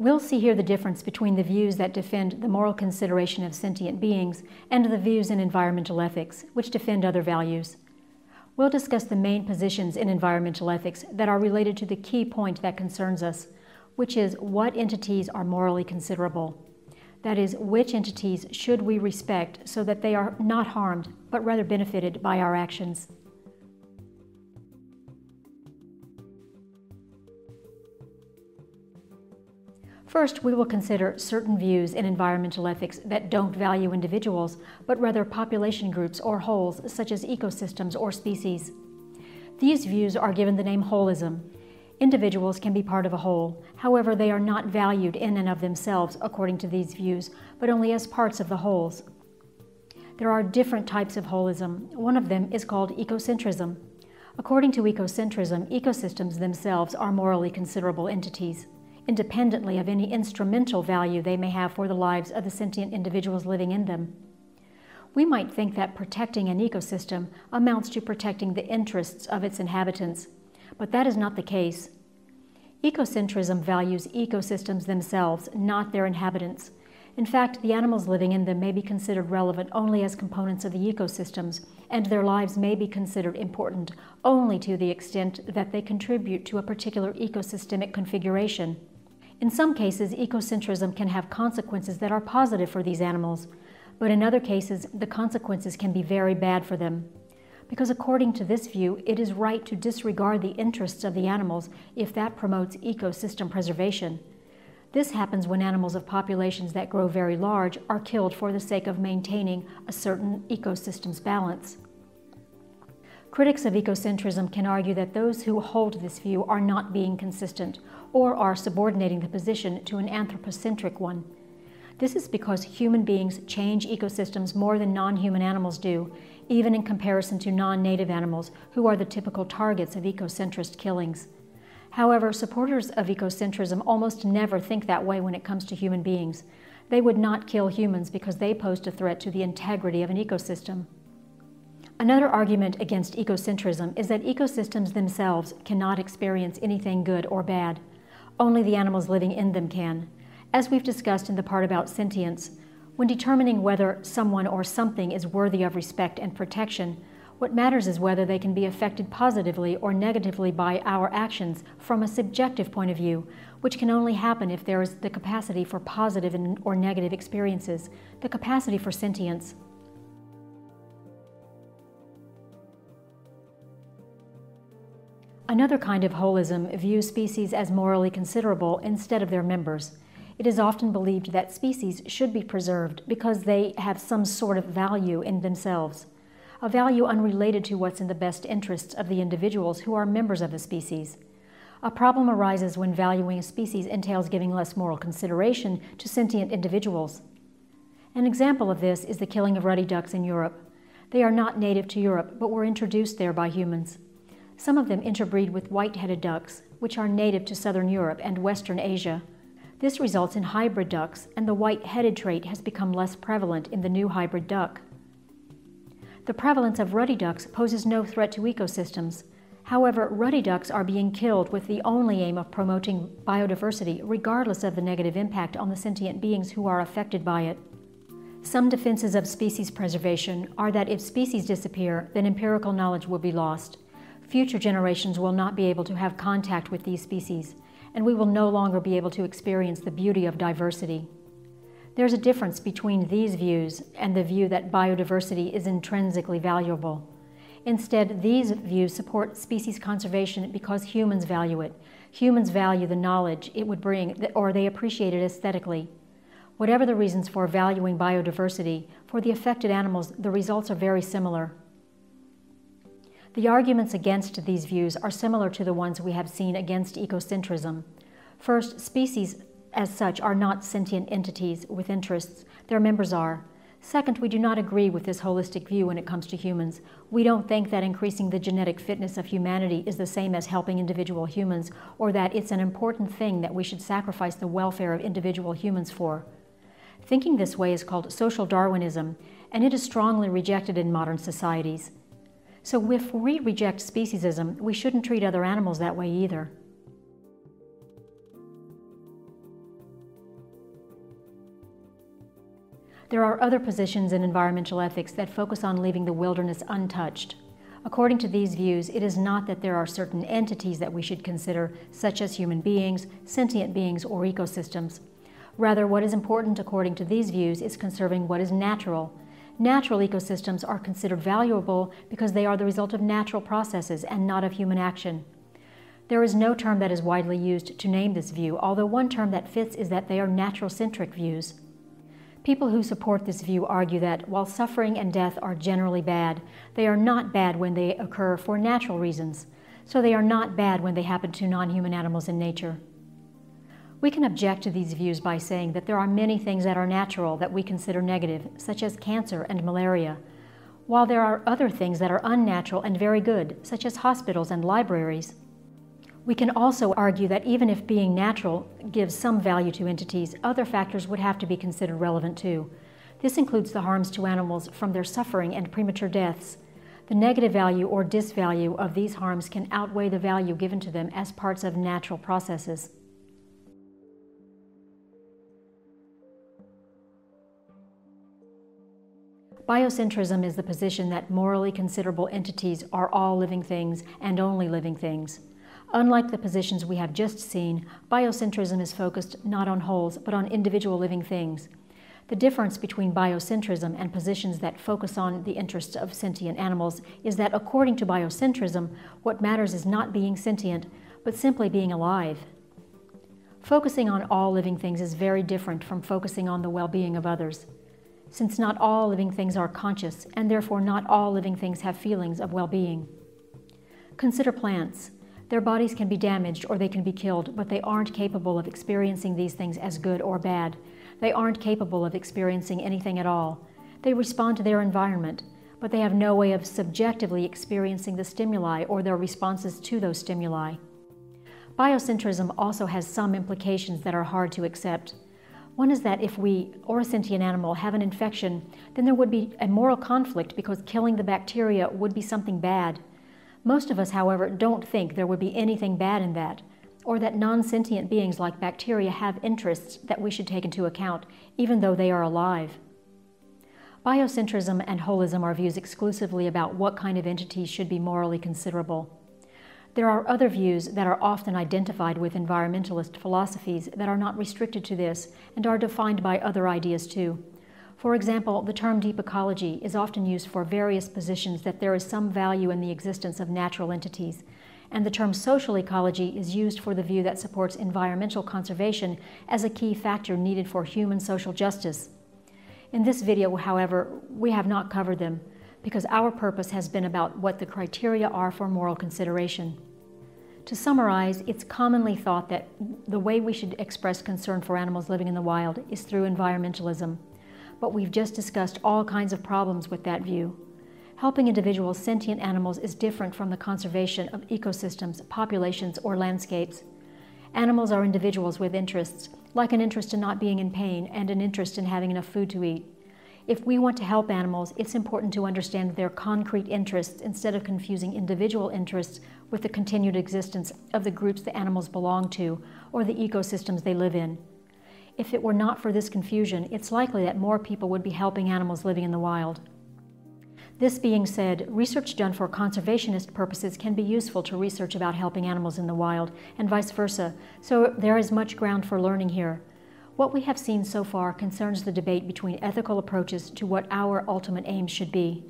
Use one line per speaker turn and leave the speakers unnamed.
We'll see here the difference between the views that defend the moral consideration of sentient beings and the views in environmental ethics, which defend other values. We'll discuss the main positions in environmental ethics that are related to the key point that concerns us, which is what entities are morally considerable. That is, which entities should we respect so that they are not harmed, but rather benefited by our actions. First, we will consider certain views in environmental ethics that don't value individuals, but rather population groups or wholes, such as ecosystems or species. These views are given the name holism. Individuals can be part of a whole, however, they are not valued in and of themselves according to these views, but only as parts of the wholes. There are different types of holism. One of them is called ecocentrism. According to ecocentrism, ecosystems themselves are morally considerable entities independently of any instrumental value they may have for the lives of the sentient individuals living in them. We might think that protecting an ecosystem amounts to protecting the interests of its inhabitants, but that is not the case. Ecocentrism values ecosystems themselves, not their inhabitants. In fact, the animals living in them may be considered relevant only as components of the ecosystems, and their lives may be considered important only to the extent that they contribute to a particular ecosystemic configuration. In some cases, ecocentrism can have consequences that are positive for these animals, but in other cases, the consequences can be very bad for them. Because according to this view, it is right to disregard the interests of the animals if that promotes ecosystem preservation. This happens when animals of populations that grow very large are killed for the sake of maintaining a certain ecosystem's balance. Critics of ecocentrism can argue that those who hold this view are not being consistent or are subordinating the position to an anthropocentric one. This is because human beings change ecosystems more than non human animals do, even in comparison to non native animals, who are the typical targets of ecocentrist killings. However, supporters of ecocentrism almost never think that way when it comes to human beings. They would not kill humans because they posed a threat to the integrity of an ecosystem. Another argument against ecocentrism is that ecosystems themselves cannot experience anything good or bad. Only the animals living in them can. As we've discussed in the part about sentience, when determining whether someone or something is worthy of respect and protection, what matters is whether they can be affected positively or negatively by our actions from a subjective point of view, which can only happen if there is the capacity for positive or negative experiences, the capacity for sentience. Another kind of holism views species as morally considerable instead of their members. It is often believed that species should be preserved because they have some sort of value in themselves, a value unrelated to what's in the best interests of the individuals who are members of the species. A problem arises when valuing a species entails giving less moral consideration to sentient individuals. An example of this is the killing of ruddy ducks in Europe. They are not native to Europe, but were introduced there by humans. Some of them interbreed with white-headed ducks, which are native to southern Europe and western Asia. This results in hybrid ducks, and the white-headed trait has become less prevalent in the new hybrid duck. The prevalence of ruddy ducks poses no threat to ecosystems. However, ruddy ducks are being killed with the only aim of promoting biodiversity, regardless of the negative impact on the sentient beings who are affected by it. Some defenses of species preservation are that if species disappear, then empirical knowledge will be lost. Future generations will not be able to have contact with these species, and we will no longer be able to experience the beauty of diversity. There's a difference between these views and the view that biodiversity is intrinsically valuable. Instead, these views support species conservation because humans value it. Humans value the knowledge it would bring, or they appreciate it aesthetically. Whatever the reasons for valuing biodiversity, for the affected animals, the results are very similar. The arguments against these views are similar to the ones we have seen against ecocentrism. First, species as such are not sentient entities with interests, their members are. Second, we do not agree with this holistic view when it comes to humans. We don't think that increasing the genetic fitness of humanity is the same as helping individual humans, or that it's an important thing that we should sacrifice the welfare of individual humans for. Thinking this way is called social Darwinism, and it is strongly rejected in modern societies. So if we reject speciesism, we shouldn't treat other animals that way either. There are other positions in environmental ethics that focus on leaving the wilderness untouched. According to these views, it is not that there are certain entities that we should consider, such as human beings, sentient beings, or ecosystems. Rather, what is important according to these views is conserving what is natural, Natural ecosystems are considered valuable because they are the result of natural processes and not of human action. There is no term that is widely used to name this view, although one term that fits is that they are natural centric views. People who support this view argue that while suffering and death are generally bad, they are not bad when they occur for natural reasons, so they are not bad when they happen to non human animals in nature. We can object to these views by saying that there are many things that are natural that we consider negative, such as cancer and malaria, while there are other things that are unnatural and very good, such as hospitals and libraries. We can also argue that even if being natural gives some value to entities, other factors would have to be considered relevant too. This includes the harms to animals from their suffering and premature deaths. The negative value or disvalue of these harms can outweigh the value given to them as parts of natural processes. Biocentrism is the position that morally considerable entities are all living things and only living things. Unlike the positions we have just seen, biocentrism is focused not on wholes, but on individual living things. The difference between biocentrism and positions that focus on the interests of sentient animals is that according to biocentrism, what matters is not being sentient, but simply being alive. Focusing on all living things is very different from focusing on the well-being of others. Since not all living things are conscious, and therefore not all living things have feelings of well-being. Consider plants. Their bodies can be damaged or they can be killed, but they aren't capable of experiencing these things as good or bad. They aren't capable of experiencing anything at all. They respond to their environment, but they have no way of subjectively experiencing the stimuli or their responses to those stimuli. Biocentrism also has some implications that are hard to accept. One is that if we, or a sentient animal, have an infection, then there would be a moral conflict because killing the bacteria would be something bad. Most of us, however, don't think there would be anything bad in that, or that non sentient beings like bacteria have interests that we should take into account, even though they are alive. Biocentrism and holism are views exclusively about what kind of entities should be morally considerable. There are other views that are often identified with environmentalist philosophies that are not restricted to this and are defined by other ideas too. For example, the term deep ecology is often used for various positions that there is some value in the existence of natural entities, and the term social ecology is used for the view that supports environmental conservation as a key factor needed for human social justice. In this video, however, we have not covered them because our purpose has been about what the criteria are for moral consideration. To summarize, it's commonly thought that the way we should express concern for animals living in the wild is through environmentalism but we've just discussed all kinds of problems with that view. Helping individual sentient animals is different from the conservation of ecosystems, populations, or landscapes. Animals are individuals with interests, like an interest in not being in pain and an interest in having enough food to eat. If we want to help animals, it's important to understand their concrete interests instead of confusing individual interests with the continued existence of the groups the animals belong to or the ecosystems they live in. If it were not for this confusion, it's likely that more people would be helping animals living in the wild. This being said, research done for conservationist purposes can be useful to research about helping animals in the wild, and vice versa, so there is much ground for learning here. What we have seen so far concerns the debate between ethical approaches to what our ultimate aims should be.